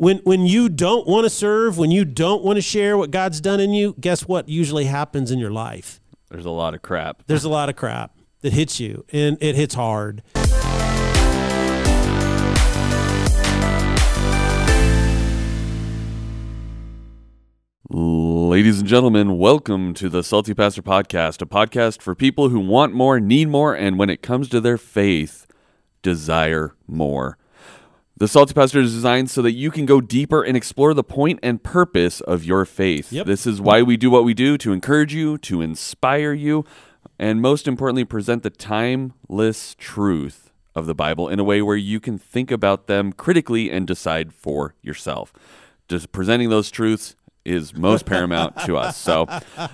when when you don't want to serve, when you don't want to share what God's done in you, guess what usually happens in your life? There's a lot of crap. There's a lot of crap that hits you, and it hits hard. Ladies and gentlemen, welcome to the Salty Pastor Podcast, a podcast for people who want more, need more, and when it comes to their faith, desire more. The Salty Pastor is designed so that you can go deeper and explore the point and purpose of your faith. Yep. This is why we do what we do to encourage you, to inspire you, and most importantly, present the timeless truth of the Bible in a way where you can think about them critically and decide for yourself. Just presenting those truths is most paramount to us. So,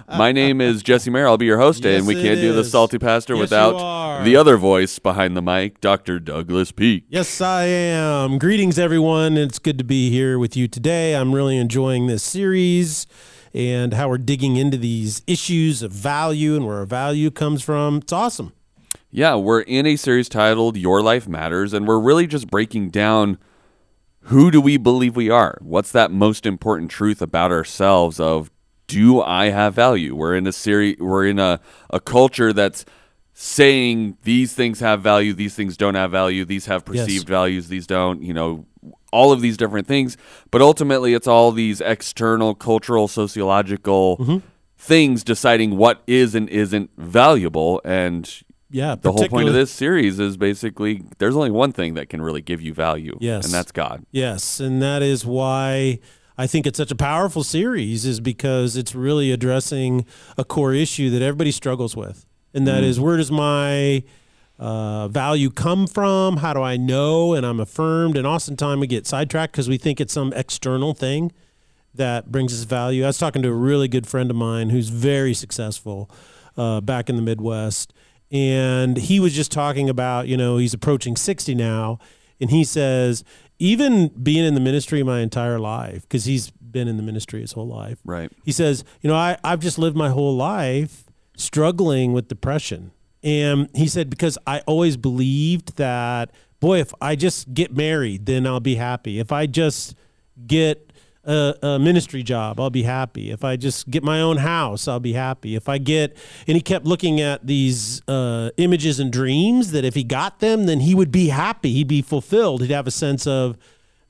my name is Jesse Mayer. I'll be your host, Yes, and we can't do the. Salty Pastor Yes, without the other voice behind the mic, Dr. Douglas Peak. Yes, I am. Greetings, everyone. It's good to be here with you today. I'm really enjoying this series and how we're digging into these issues of value and where our value comes from. It's awesome. Yeah, we're in a series titled Your Life Matters, and we're really just breaking down who do we believe we are? What's that most important truth about ourselves of do I have value? We're in a series we're in a, a culture that's saying these things have value, these things don't have value, these have Yes. perceived values, these don't, you know, all of these different things. But ultimately it's all these external cultural sociological Mm-hmm. things deciding what is and isn't valuable and Yeah. the whole point of this series is basically there's only one thing that can really give you value. Yes. And that's God. Yes, and that is why I think it's such a powerful series is because it's really addressing a core issue that everybody struggles with. And that is where does my uh, value come from? How do I know and I'm affirmed? And oftentimes we get sidetracked because we think it's some external thing that brings us value. I was talking to a really good friend of mine who's very successful uh, back in the Midwest, and he was just talking about, you know, he's approaching 60 now, and he says, even being in the ministry my entire life, because he's been in the ministry his whole life, Right. he says, you know, I, I've just lived my whole life struggling with depression. And he said, because I always believed that, boy, if I just get married, then I'll be happy. If I just get a, a ministry job, I'll be happy. If I just get my own house, I'll be happy. If I get, and he kept looking at these uh, images and dreams that if he got them, then he would be happy. He'd be fulfilled. He'd have a sense of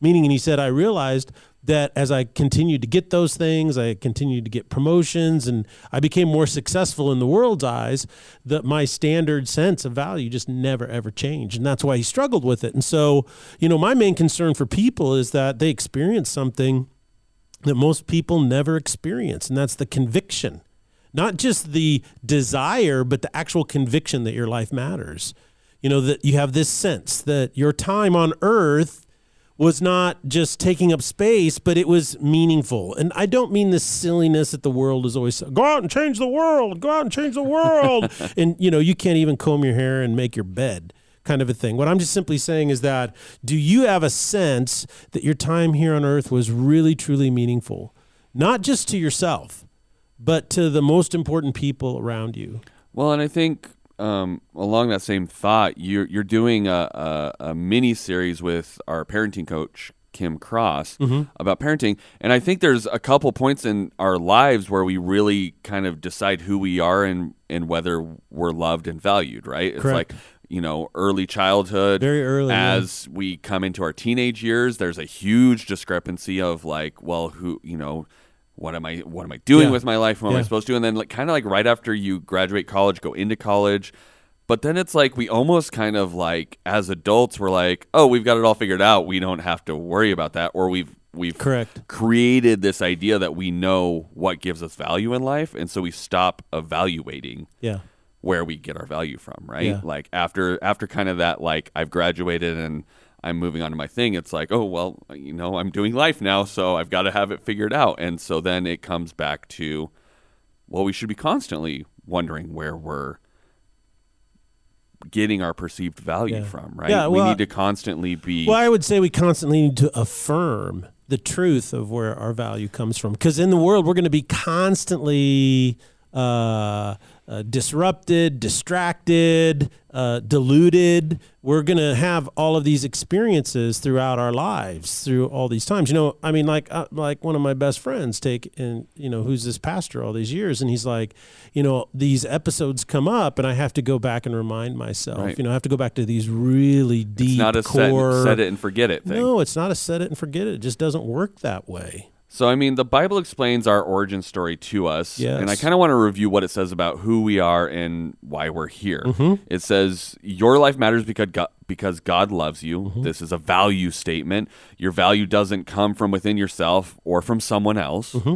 meaning. And he said, I realized that as I continued to get those things, I continued to get promotions, and I became more successful in the world's eyes, that my standard sense of value just never ever changed. And that's why he struggled with it. And so, you know, my main concern for people is that they experience something that most people never experience, and that's the conviction. Not just the desire, but the actual conviction that your life matters. You know, that you have this sense that your time on earth was not just taking up space, but it was meaningful. And I don't mean the silliness that the world is always go out and change the world, go out and change the world. and you know, you can't even comb your hair and make your bed kind of a thing. What I'm just simply saying is that do you have a sense that your time here on earth was really truly meaningful? Not just to yourself, but to the most important people around you. Well, and I think um, along that same thought, you're you're doing a, a, a mini series with our parenting coach Kim Cross Mm-hmm. about parenting, and I think there's a couple points in our lives where we really kind of decide who we are and and whether we're loved and valued. Right? It's Correct. like you know early childhood, Very early, yeah. as we come into our teenage years. There's a huge discrepancy of like, well, who you know. What am I? What am I doing Yeah. with my life? What am I supposed to? Do? And then, like, kind of like right after you graduate college, go into college, but then it's like we almost kind of like as adults, we're like, oh, we've got it all figured out. We don't have to worry about that, or we've we've Correct. created this idea that we know what gives us value in life, and so we stop evaluating Yeah. Where we get our value from, right? Yeah. Like after after kind of that, like I've graduated and I'm moving on to my thing. It's like, oh well, you know, I'm doing life now, so I've got to have it figured out. And so then it comes back to, well, we should be constantly wondering where we're getting our perceived value Yeah. from, right? Yeah, we need to constantly be. Well, I would say we constantly need to affirm the truth of where our value comes from. Because in the world, we're going to be constantly uh, uh, disrupted, distracted, uh, deluded. We're going to have all of these experiences throughout our lives through all these times. You know, I mean, like uh, like one of my best friends take and you know who's this pastor all these years, and he's like, you know, these episodes come up, and I have to go back and remind myself. Right. You know, I have to go back to these really deep It's not a set, set it and forget it thing. no, it's not a set it and forget it. It just doesn't work that way. So, I mean, the Bible explains our origin story to us. Yes. And I kind of want to review what it says about who we are and why we're here. Mm-hmm. It says, Your life matters because God, because God loves you. Mm-hmm. This is a value statement. Your value doesn't come from within yourself or from someone else. Mm-hmm.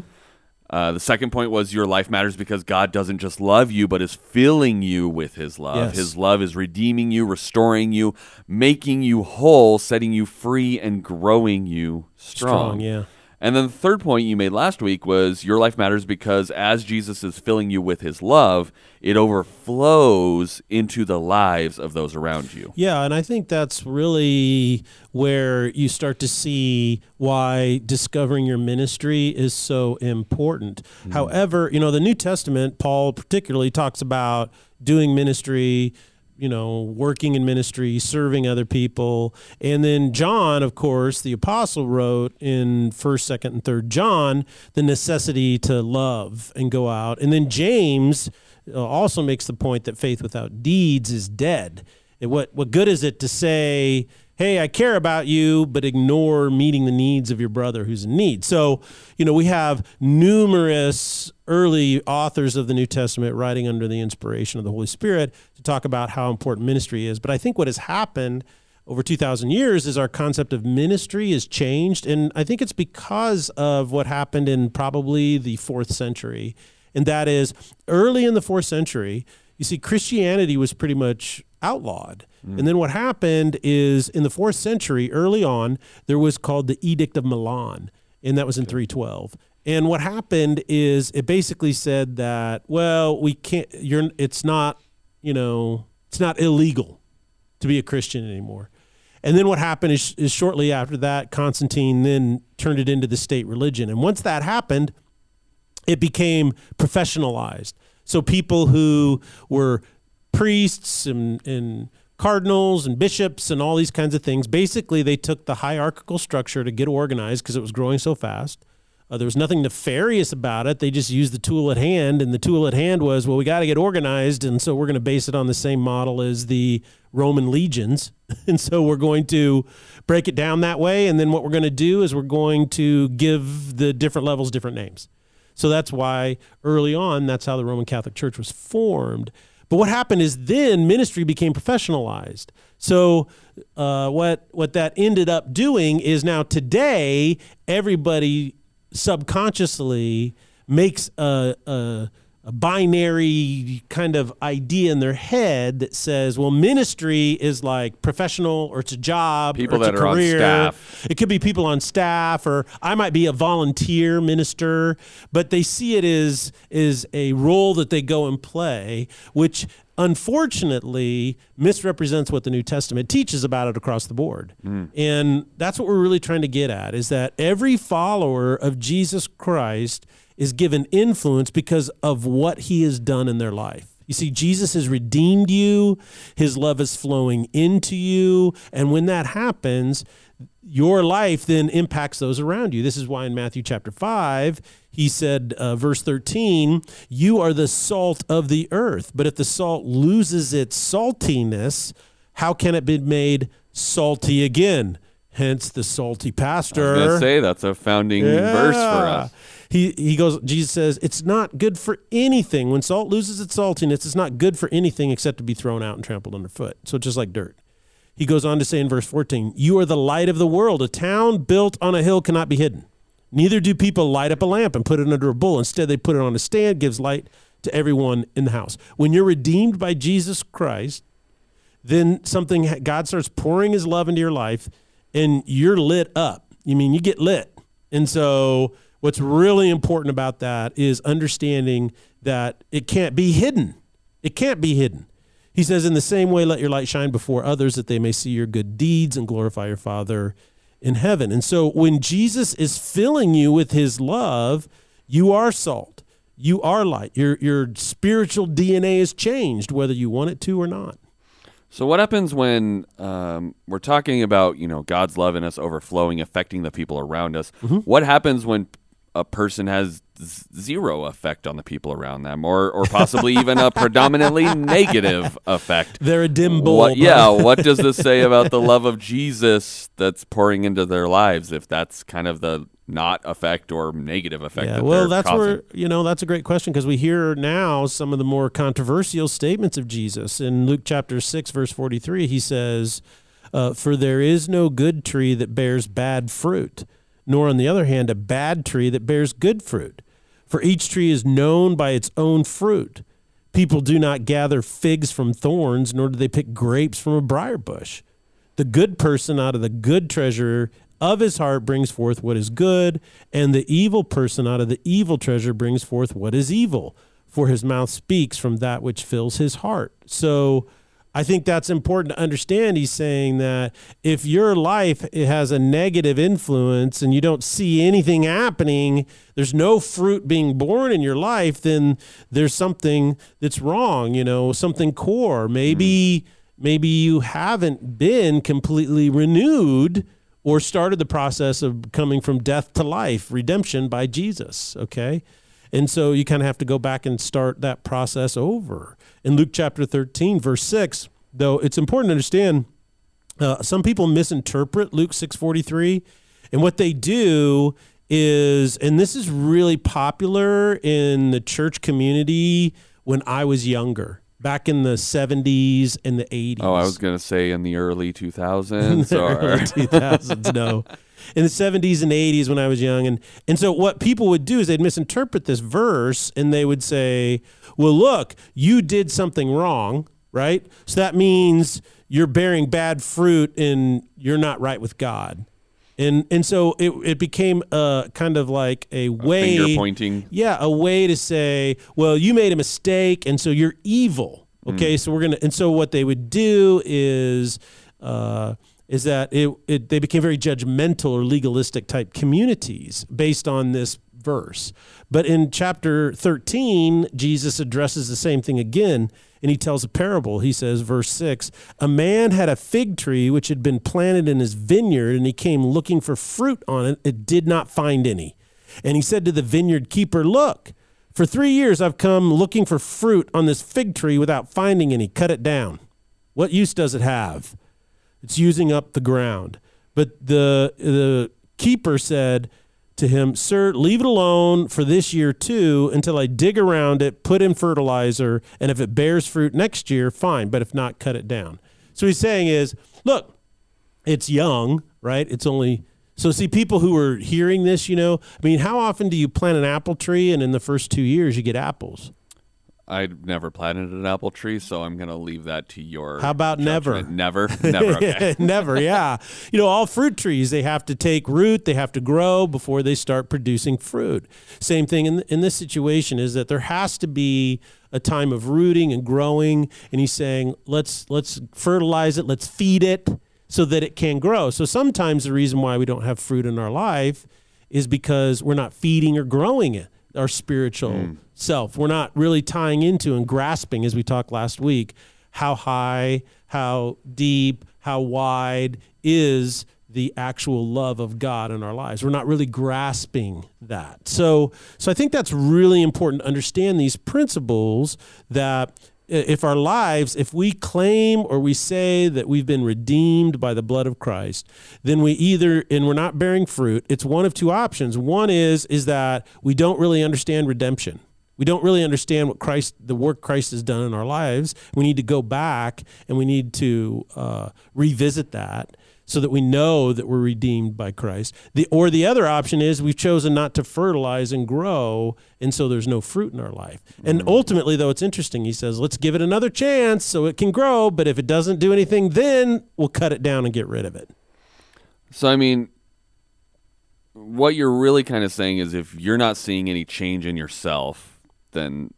Uh, the second point was your life matters because God doesn't just love you, but is filling you with His love. Yes. His love is redeeming you, restoring you, making you whole, setting you free, and growing you strong. Strong, yeah. And then the third point you made last week was your life matters because as Jesus is filling you with his love, it overflows into the lives of those around you. Yeah, and I think that's really where you start to see why discovering your ministry is so important. Hmm. However, you know, the New Testament, Paul particularly talks about doing ministry, you know, working in ministry, serving other people. And then John, of course, the apostle wrote in 1st, 2nd, and 3rd John the necessity to love and go out. And then James uh, also makes the point that faith without deeds is dead. And what what good is it to say, "Hey, I care about you," but ignore meeting the needs of your brother who's in need? So, you know, we have numerous early authors of the New Testament writing under the inspiration of the Holy Spirit to talk about how important ministry is. But I think what has happened over 2,000 years is our concept of ministry has changed. And I think it's because of what happened in probably the fourth century. And that is early in the fourth century, you see, Christianity was pretty much outlawed. Mm. And then what happened is in the fourth century, early on, there was called the Edict of Milan, and that was in 312. And what happened is it basically said that, well, we can't, you're, it's not, you know, it's not illegal to be a Christian anymore. And then what happened is, is shortly after that, Constantine then turned it into the state religion. And once that happened, it became professionalized. So people who were priests and, and cardinals and bishops and all these kinds of things, basically they took the hierarchical structure to get organized because it was growing so fast. Uh, there was nothing nefarious about it. They just used the tool at hand, and the tool at hand was, well, we got to get organized, and so we're going to base it on the same model as the Roman legions, and so we're going to break it down that way. And then what we're going to do is we're going to give the different levels different names. So that's why early on, that's how the Roman Catholic Church was formed. But what happened is then ministry became professionalized. So uh, what what that ended up doing is now today everybody subconsciously makes a, a, a binary kind of idea in their head that says, well, ministry is like professional or it's a job, People or it's that a are on career. staff. It could be people on staff, or I might be a volunteer minister, but they see it as is a role that they go and play, which unfortunately misrepresents what the New Testament teaches about it across the board. Hmm. And that's what we're really trying to get at is that every follower of Jesus Christ is given influence because of what he has done in their life. You see, Jesus has redeemed you, his love is flowing into you. And when that happens, your life then impacts those around you. This is why in Matthew chapter 5, he said, uh, verse 13, You are the salt of the earth. But if the salt loses its saltiness, how can it be made salty again? Hence the salty pastor. I was gonna say that's a founding verse for us. He, he goes, Jesus says, it's not good for anything. When salt loses its saltiness, it's not good for anything except to be thrown out and trampled underfoot. So it's just like dirt. He goes on to say in verse 14, You are the light of the world. A town built on a hill cannot be hidden. Neither do people light up a lamp and put it under a bowl. Instead, they put it on a stand, gives light to everyone in the house. When you're redeemed by Jesus Christ, then something God starts pouring his love into your life and you're lit up. You mean you get lit. And so what's really important about that is understanding that it can't be hidden. It can't be hidden. He says, In the same way, let your light shine before others that they may see your good deeds and glorify your Father in heaven. And so when Jesus is filling you with his love, you are salt. you are light. Your your spiritual DNA is changed, whether you want it to or not. So what happens when um, we're talking about you know God's love in us overflowing, affecting the people around us? Mm-hmm. What happens when a person has zero effect on the people around them, or or possibly even a predominantly negative effect? They're a dim bulb. What, yeah, what does this say about the love of Jesus that's pouring into their lives? If that's kind of the not effect or negative effect. Yeah, that well, that's causing. where you know that's a great question because we hear now some of the more controversial statements of Jesus in Luke chapter six, verse forty-three. He says, uh, "For there is no good tree that bears bad fruit, nor on the other hand a bad tree that bears good fruit. For each tree is known by its own fruit. People do not gather figs from thorns, nor do they pick grapes from a briar bush." The good person out of the good treasure of his heart brings forth what is good, and the evil person out of the evil treasure brings forth what is evil, for his mouth speaks from that which fills his heart. So I think that's important to understand. He's saying that if your life it has a negative influence and you don't see anything happening, there's no fruit being born in your life, then there's something that's wrong, you know, something core. Maybe mm-hmm. maybe you haven't been completely renewed or started the process of coming from death to life, redemption by Jesus. Okay. And so you kind of have to go back and start that process over. In Luke chapter 13, verse 6, though it's important to understand, uh, some people misinterpret Luke 6:43, and what they do is, and this is really popular in the church community when I was younger, back in the 70s and the 80s. Oh, I was gonna say in the early in 2000s the or early 2000s. No, in the 70s and 80s when I was young, and and so what people would do is they'd misinterpret this verse and they would say, "Well, look, you did something wrong, right? So that means you're bearing bad fruit and you're not right with God." And and so it it became uh kind of like a way finger pointing. yeah, a way to say, well, you made a mistake, and so you're evil. Okay, so we're gonna, and so what they would do is, uh, is that it, it they became very judgmental or legalistic type communities based on this verse. But in chapter 13, Jesus addresses the same thing again, and he tells a parable. He says, verse 6 A man had a fig tree which had been planted in his vineyard, and he came looking for fruit on it. It did not find any. And he said to the vineyard keeper, Look, for three years I've come looking for fruit on this fig tree without finding any. Cut it down. What use does it have? It's using up the ground. But the the keeper said to him, Sir, leave it alone for this year too until I dig around it, put in fertilizer, and if it bears fruit next year, fine. But if not, cut it down. So he's saying is, look, it's young, right? It's only so see people who are hearing this, you know, I mean, how often do you plant an apple tree and in the first two years you get apples? I've never planted an apple tree, so I'm gonna leave that to your. How about never? Never, never. Okay. Never, yeah. You know, all fruit trees, they have to take root, they have to grow before they start producing fruit. Same thing in, in this situation is that there has to be a time of rooting and growing. And he's saying, let's let's fertilize it, let's feed it so that it can grow. So sometimes the reason why we don't have fruit in our life is because we're not feeding or growing it, our spiritual hmm. self. We're not really tying into and grasping, as we talked last week, how high, how deep, how wide is the actual love of God in our lives. We're not really grasping that. So so I think that's really important to understand these principles that if our lives, if we claim or we say that we've been redeemed by the blood of Christ, then we either and we're not bearing fruit, it's one of two options. One is is that we don't really understand redemption. We don't really understand what Christ, the work Christ has done in our lives. We need to go back and we need to uh, revisit that so that we know that we're redeemed by Christ. The or the other option is we've chosen not to fertilize and grow, and so there's no fruit in our life. And mm. ultimately, though, it's interesting. He says, let's give it another chance so it can grow. But if it doesn't do anything, then we'll cut it down and get rid of it. So I mean, what you're really kind of saying is, if you're not seeing any change in yourself, then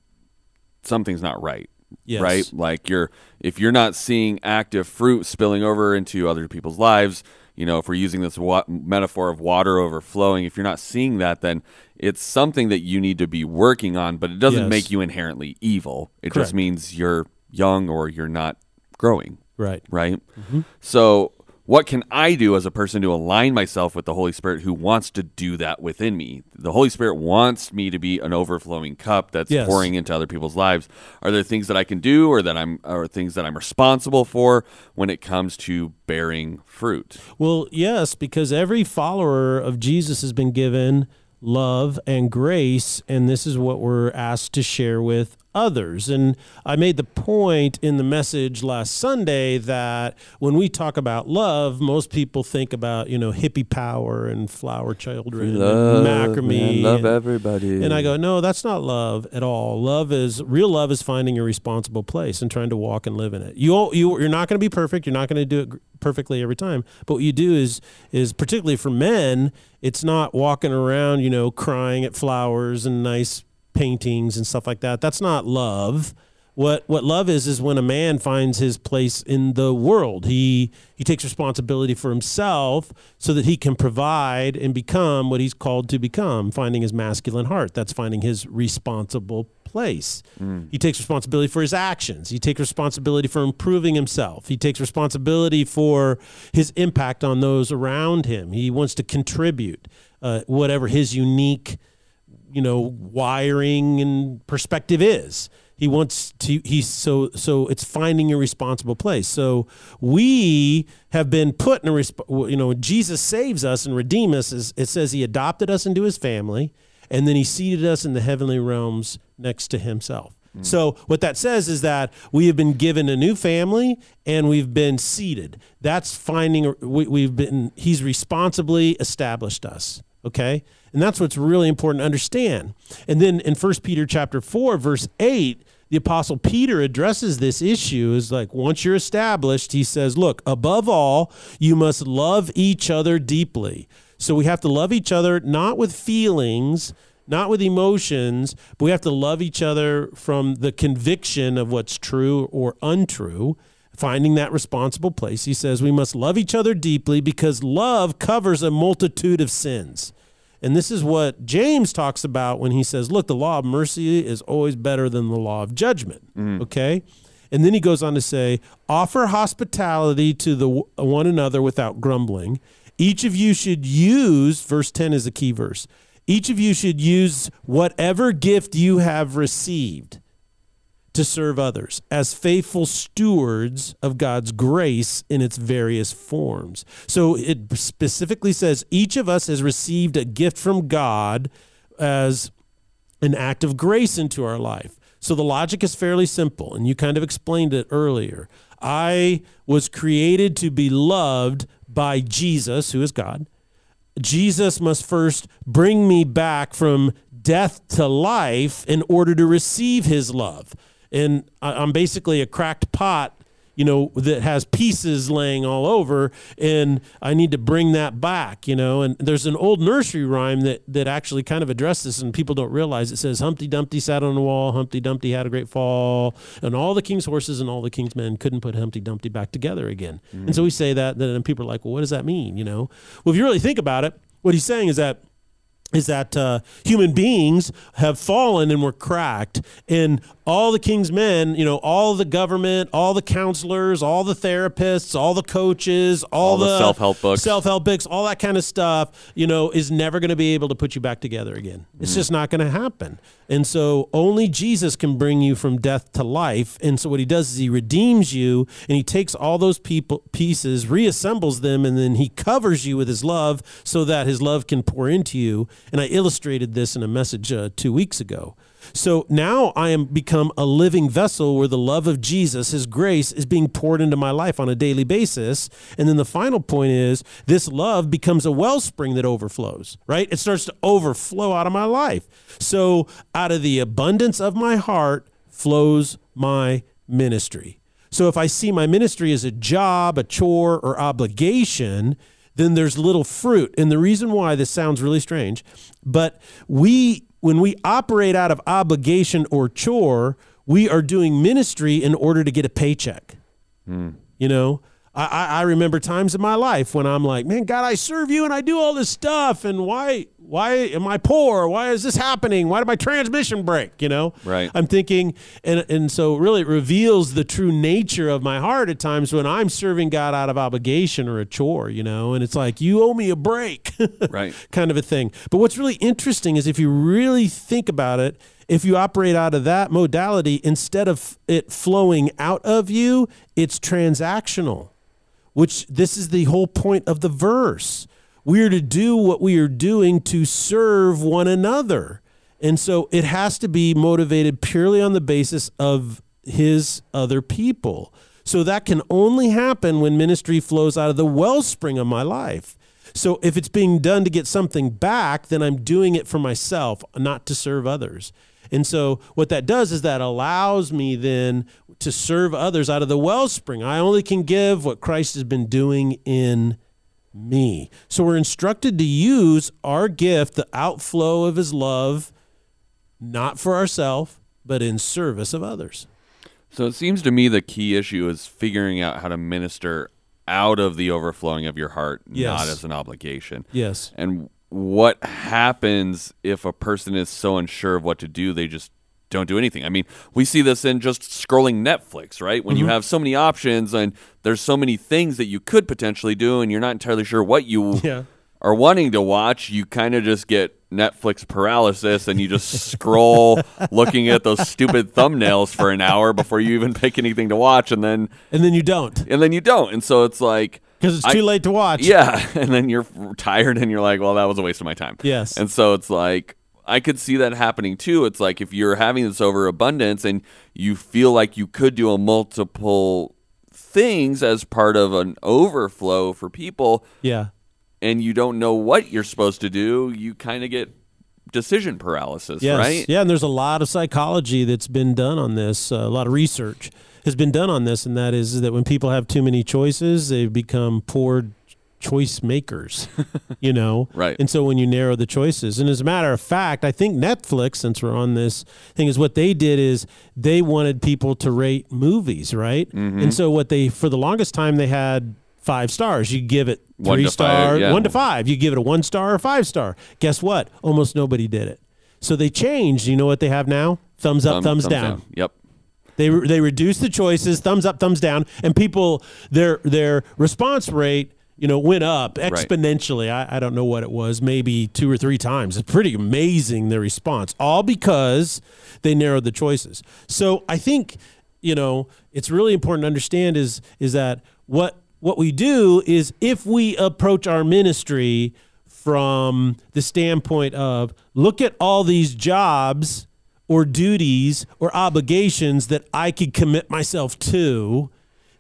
something's not right. Yes. Right? Like you're if you're not seeing active fruit spilling over into other people's lives, you know, if we're using this wa- metaphor of water overflowing, if you're not seeing that, then it's something that you need to be working on, but it doesn't Yes. make you inherently evil. It Correct. just means you're young or you're not growing, Right. right? Mm-hmm. So, what can I do as a person to align myself with the Holy Spirit who wants to do that within me? The Holy Spirit wants me to be an overflowing cup that's Yes. pouring into other people's lives. Are there things that I can do or that I'm or things that I'm responsible for when it comes to bearing fruit? Well, yes, because every follower of Jesus has been given love and grace, and this is what we're asked to share with others. And I made the point in the message last Sunday that when we talk about love, most people think about, you know, hippie power and flower children and macrame. and- everybody. and I go, no, that's not love at all. Love is real. Love is finding a responsible place and trying to walk and live in it. You you you're not going to be perfect. You're not going to do it perfectly every time. But what you do is is particularly for men, it's not walking around, you know, crying at flowers and nice paintings and stuff like that. That's not love. What what love is is when a man finds his place in the world. He he takes responsibility for himself so that he can provide and become what he's called to become, finding his masculine heart. That's finding his responsible place. He takes responsibility for his actions. He takes responsibility for improving himself. He takes responsibility for his impact on those around him. He wants to contribute uh, whatever his unique you know wiring and perspective is. He wants to he's so so it's finding a responsible place. So we have been put in a resp- you know jesus saves us and redeem us is it says he adopted us into his family and then he seated us in the heavenly realms next to himself. Mm. So what that says is that we have been given a new family and we've been seated. That's finding we, we've been he's responsibly established us okay? And that's what's really important to understand. And then in 1 peter chapter 4 verse 8 the apostle peter addresses this issue. Is like once you're established he says look above all you must love each other deeply. So we have to love each other not with feelings not with emotions but we have to love each other from the conviction of what's true or untrue finding that responsible place. He says we must love each other deeply because love covers a multitude of sins. And this is what James talks about when he says, look, the law of mercy is always better than the law of judgment. Mm-hmm. Okay? And then he goes on to say, offer hospitality to the one another without grumbling. Each of you should use, verse 10 is a key verse. Each of you should use whatever gift you have received to serve others as faithful stewards of God's grace in its various forms. So it specifically says each of us has received a gift from God as an act of grace into our life. So the logic is fairly simple, and you kind of explained it earlier. I was created to be loved by Jesus, who is God. Jesus must first bring me back from death to life in order to receive his love. And I- I'm basically a cracked pot, you know, that has pieces laying all over, and I need to bring that back, you know. And there's an old nursery rhyme that, that actually kind of addresses this, and people don't realize it says, Humpty Dumpty sat on the wall, Humpty Dumpty had a great fall, and all the king's horses and all the king's men couldn't put Humpty Dumpty back together again. And so mm. we say that, then people are like, well, what does that mean, you know? Well, if you really think about it, what he's saying is that is that uh, human beings have fallen and were cracked, and all the king's men, you know, all the government, all the counselors, all the therapists, all the coaches, all, All the self-help books. self-help books, all that kind of stuff, you know, is never going to be able to put you back together again. It's just not going to happen. And so only Jesus can bring you from death to life. And so what he does is he redeems you and he takes all those people pieces, reassembles them, and then he covers you with his love so that his love can pour into you. And I illustrated this in a message uh, two weeks ago. So now I am become a living vessel where the love of Jesus, his grace, is being poured into my life on a daily basis. And then the final point is this love becomes a wellspring that overflows, right? It starts to overflow out of my life. So out of the abundance of my heart flows my ministry. So if I see my ministry as a job, a chore, or obligation, then there's little fruit. And the reason why this sounds really strange, but we when we operate out of obligation or chore, we are doing ministry in order to get a paycheck. Hmm. You know, I, I, I remember times in my life when I'm like, man, God, I serve you and I do all this stuff, and why why am I poor? Why is this happening? Why did my transmission break? You know, Right. I'm thinking, and and so really it reveals the true nature of my heart at times when I'm serving God out of obligation or a chore. You know, and it's like you owe me a break, Right. kind of a thing. But what's really interesting is if you really think about it, if you operate out of that modality, instead of it flowing out of you, it's transactional, which this is the whole point of the verse. We are to do what we are doing to serve one another. And so it has to be motivated purely on the basis of his other people. So that can only happen when ministry flows out of the wellspring of my life. So if it's being done to get something back, then I'm doing it for myself, not to serve others. And so what that does is that allows me then to serve others out of the wellspring. I only can give what Christ has been doing in me. So we're instructed to use our gift, the outflow of his love, not for ourselves, but in service of others. So it seems to me the key issue is figuring out how to minister out of the overflowing of your heart, Yes. not as an obligation. Yes. And what happens if a person is so unsure of what to do, they just don't do anything? I mean, we see this in just scrolling Netflix, right? When you mm-hmm. have so many options and there's so many things that you could potentially do, and you're not entirely sure what you Yeah. are wanting to watch, you kind of just get Netflix paralysis and you just scroll looking at those stupid thumbnails for an hour before you even pick anything to watch and then And then you don't and then you don't. And so it's like because it's I- too late to watch. yeah, and then you're tired and you're like, well, that was a waste of my time. Yes. And so it's like I could see that happening too. It's like if you're having this overabundance and you feel like you could do a multiple things as part of an overflow for people Yeah. and you don't know what you're supposed to do, you kind of get decision paralysis, Yes. right? Yeah, and there's a lot of psychology that's been done on this. Uh, a lot of research has been done on this, and that is that when people have too many choices, they become poor choice makers. you know, Right. And so when you narrow the choices, and as a matter of fact, I think Netflix, since we're on this thing, is what they did is they wanted people to rate movies, right? Mm-hmm. And so what they for the longest time they had five stars. You give it One three star, five, yeah. one to five. You give it a one star or five star. Guess what? Almost nobody did it. So they changed. You know what they have now? Thumbs up, Thumb- thumbs, down. Yep. They re- they reduced the choices, thumbs up, thumbs down, and people their their response rate you know went up exponentially. I, I don't know what it was, maybe two or three times. It's pretty amazing the response, all because they narrowed the choices. So I think you know it's really important to understand is is that what what we do is if we approach our ministry from the standpoint of look at all these jobs or duties or obligations that I could commit myself to,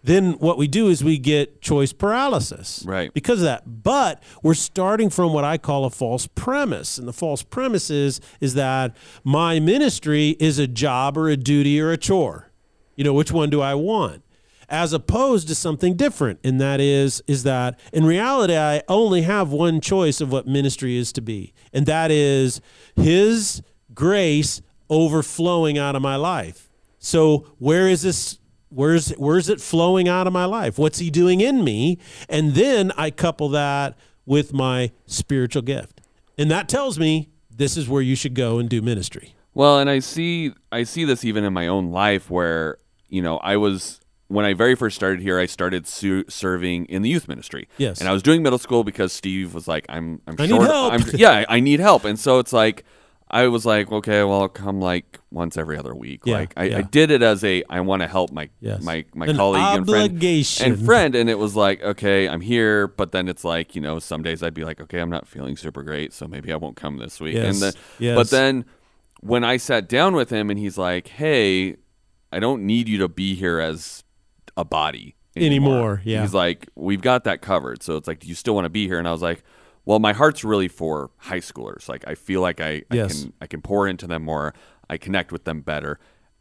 then what we do is we get choice paralysis. Right. Because of that. But we're starting from what I call a false premise. And the false premise is, is that my ministry is a job or a duty or a chore. You know, which one do I want? As opposed to something different. And that is, is that in reality, I only have one choice of what ministry is to be. And that is his grace overflowing out of my life. So where is this where's where's it flowing out of my life? What's he doing in me? And then I couple that with my spiritual gift. And that tells me this is where you should go and do ministry. Well, and I see I see this even in my own life where, you know, I was when I very first started here, I started su- serving in the youth ministry. Yes. And I was doing middle school because Steve was like, I'm I'm I need short. help. I'm, yeah, I need help. And so it's like I was like, okay, well, I'll come like once every other week. Yeah, like I, yeah. I did it as a I want to help my Yes. my my An colleague and friend and friend, and it was like, okay, I'm here, but then it's like, you know, some days I'd be like, okay, I'm not feeling super great, so maybe I won't come this week. Yes, And then, yes. but then when I sat down with him and he's like, hey, I don't need you to be here as a body Anymore, yeah. He's like, we've got that covered. So it's like, do you still want to be here? And I was like, well, my heart's really for high schoolers. Like, I feel like I, I can I can pour into them more. I connect with them better.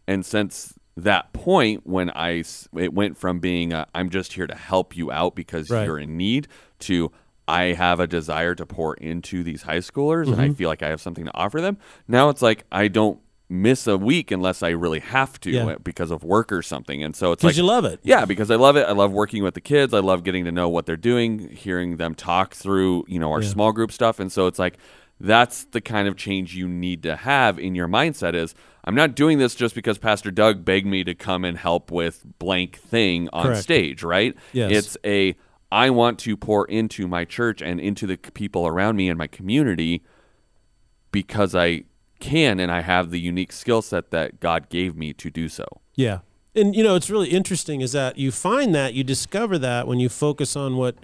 And since that point, when I it went from being i I'm just here to help you out because Right. you're in need to I have a desire to pour into these high schoolers and I Mm-hmm. feel like I have something to offer them. Now it's like I don't miss a week unless I really have to Yeah. Uh, because of work or something. And so it's Because like you love it. yeah, because I love it. I love working with the kids. I love getting to know what they're doing, hearing them talk through, you know, our Yeah. small group stuff. And so it's like that's the kind of change you need to have in your mindset is I'm not doing this just because Pastor Doug begged me to come and help with blank thing on Correct. stage, right? Yes. It's a I want to pour into my church and into the people around me and my community because I can and I have the unique skill set that God gave me to do so. Yeah. And you know, it's really interesting is that you find that you discover that when you focus on what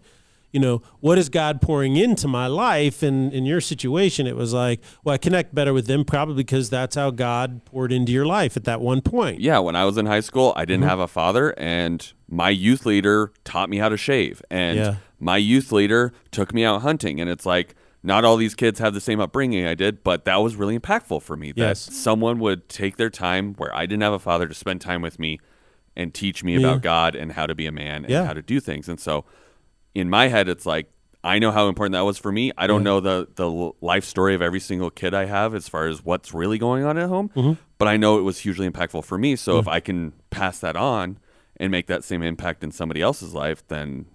you know, what is God pouring into my life? And in your situation, it was like, well, I connect better with them probably because that's how God poured into your life at that one point. Yeah, when I was in high school, I Mm-hmm. didn't have a father, and my youth leader taught me how to shave. And Yeah. my youth leader took me out hunting. And it's like, not all these kids have the same upbringing I did, but that was really impactful for me. That Yes. someone would take their time where I didn't have a father to spend time with me and teach me Yeah. about God and how to be a man and Yeah. how to do things. And so in my head, it's like, I know how important that was for me. I don't know the the life story of every single kid I have as far as what's really going on at home, Mm-hmm. but I know it was hugely impactful for me. So if I can pass that on and make that same impact in somebody else's life, then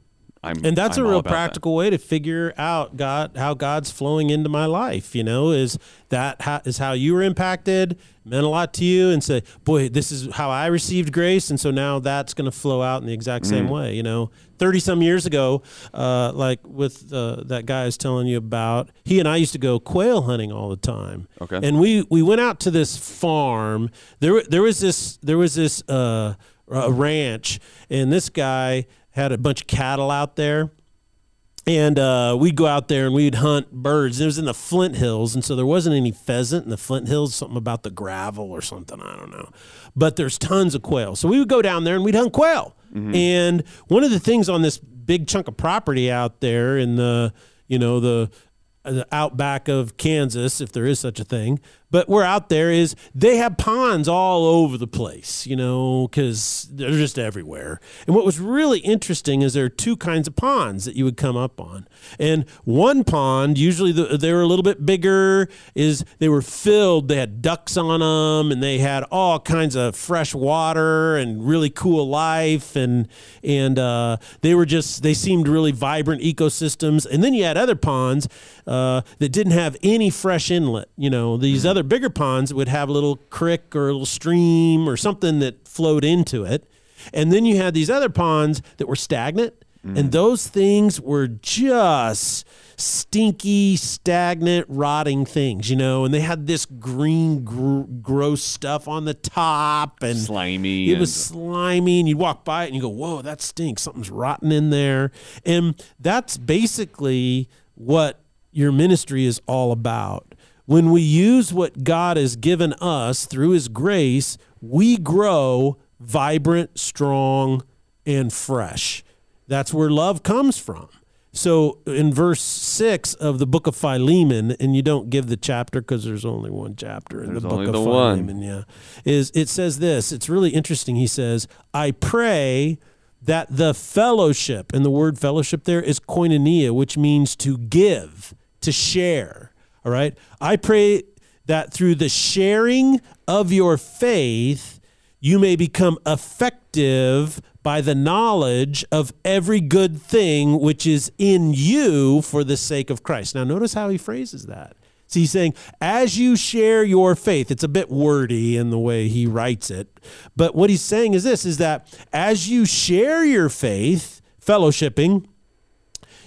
I'm and that's I'm a real about that. practical way to figure out God how God's flowing into my life. You know, is that how, is how you were impacted, meant a lot to you, and say, boy, this is how I received grace, and so now that's going to flow out in the exact same Mm. way. You know, thirty some years ago, uh, like with uh, that guy I was telling you about, he and I used to go quail hunting all the time. Okay. and we we went out to this farm. There there was this there was this uh, a ranch, and this guy had a bunch of cattle out there. And uh, we'd go out there and we'd hunt birds. It was in the Flint Hills, and so there wasn't any pheasant in the Flint Hills. Something about the gravel or something, I don't know. But there's tons of quail, so we would go down there and we'd hunt quail. And one of the things on this big chunk of property out there in the, you know, the the outback of Kansas, if there is such a thing. But we're out there is they have ponds all over the place, you know, because they're just everywhere. And what was really interesting is there are two kinds of ponds that you would come up on. And one pond, usually the, they were a little bit bigger, is they were filled. They had ducks on them, and they had all kinds of fresh water and really cool life, and and uh, they were just they seemed really vibrant ecosystems. And then you had other ponds uh, that didn't have any fresh inlet. You know, these other bigger ponds would have a little creek or a little stream or something that flowed into it. And then you had these other ponds that were stagnant. Mm. And those things were just stinky, stagnant, rotting things, you know. And they had this green, gr- gross stuff on the top, and slimy. it and- was slimy, and you'd walk by it and you go, "Whoa, that stinks! Something's rotten in there." And that's basically what your ministry is all about. When we use what God has given us through His grace, we grow vibrant, strong, and fresh. That's where love comes from. So in verse six of the book of Philemon, and you don't give the chapter because there's only one chapter in There's the book of the one. Philemon. Yeah, is it says this? It's really interesting. He says, "I pray that the fellowship," and the word fellowship there is koinonia, which means to give, to share. All right, I pray that through the sharing of your faith, you may become effective by the knowledge of every good thing which is in you for the sake of Christ. Now, notice how he phrases that. So he's saying, as you share your faith, it's a bit wordy in the way he writes it. But what he's saying is this is that as you share your faith, fellowshipping,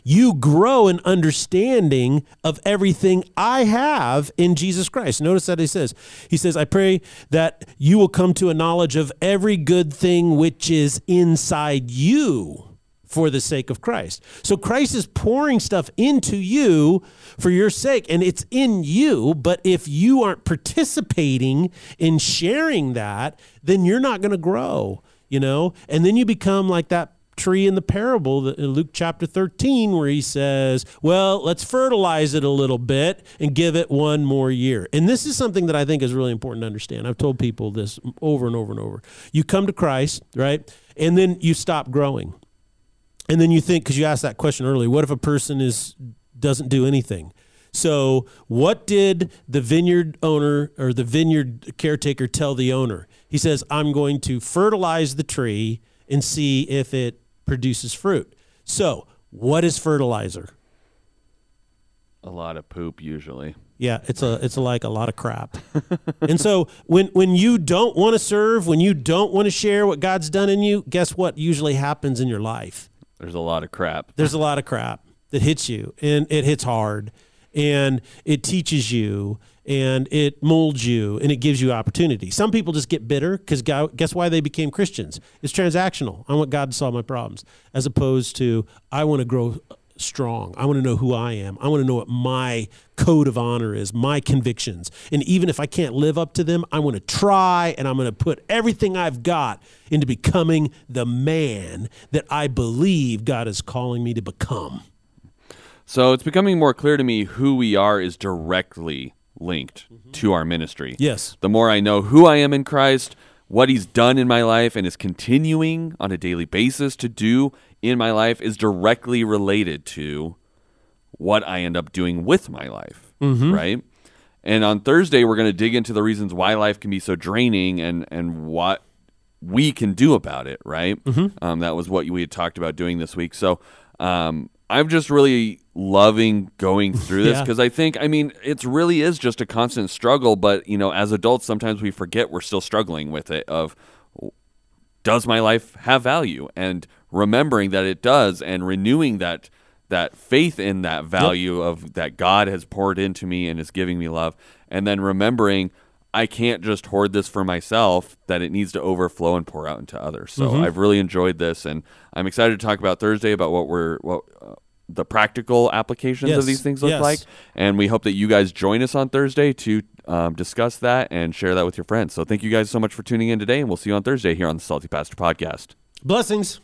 you grow in understanding of everything I have in Jesus Christ. Notice that he says, He says, I pray that you will come to a knowledge of every good thing which is inside you for the sake of Christ. So Christ is pouring stuff into you for your sake, and it's in you. But if you aren't participating in sharing that, then you're not going to grow, you know? And then you become like that tree in the parable in Luke chapter 13 where he says, "Well, let's fertilize it a little bit and give it one more year." And this is something that I think is really important to understand. I've told people this over and over and over. You come to Christ, right? And then you stop growing. And then you think cuz you asked that question earlier, what if a person is doesn't do anything? So, what did the vineyard owner or the vineyard caretaker tell the owner? He says, I'm going to fertilize the tree and see if it produces fruit. So, what is fertilizer? A lot of poop usually. Yeah, it's a it's like a lot of crap. and so when when you don't want to serve, when you don't want to share what God's done in you, guess what usually happens in your life? There's a lot of crap. There's a lot of crap that hits you and it hits hard and it teaches you and it molds you and it gives you opportunity. Some people just get bitter because guess why they became Christians? It's transactional. I want God to solve my problems as opposed to I want to grow strong. I want to know who I am. I want to know what my code of honor is, my convictions. And even if I can't live up to them, I want to try and I'm going to put everything I've got into becoming the man that I believe God is calling me to become. So it's becoming more clear to me who we are is directly linked mm-hmm. to our ministry. Yes. The more I know who I am in Christ, what he's done in my life and is continuing on a daily basis to do in my life is directly related to what I end up doing with my life, mm-hmm. right? And on Thursday, we're going to dig into the reasons why life can be so draining and and what we can do about it, right? Mm-hmm. Um, that was what we had talked about doing this week. So um, I'm just really loving going through this because yeah. I think, I mean, it really is just a constant struggle. But you know, as adults, sometimes we forget we're still struggling with it. Of does my life have value? And remembering that it does, and renewing that that faith in that value yep. of that God has poured into me and is giving me love, and then remembering I can't just hoard this for myself, that it needs to overflow and pour out into others. So mm-hmm. I've really enjoyed this, and I'm excited to talk about Thursday about what we're what uh, the practical applications yes. of these things look yes. like, and we hope that you guys join us on Thursday to um, discuss that and share that with your friends. So thank you guys so much for tuning in today, and we'll see you on Thursday here on the Salty Pastor Podcast. Blessings.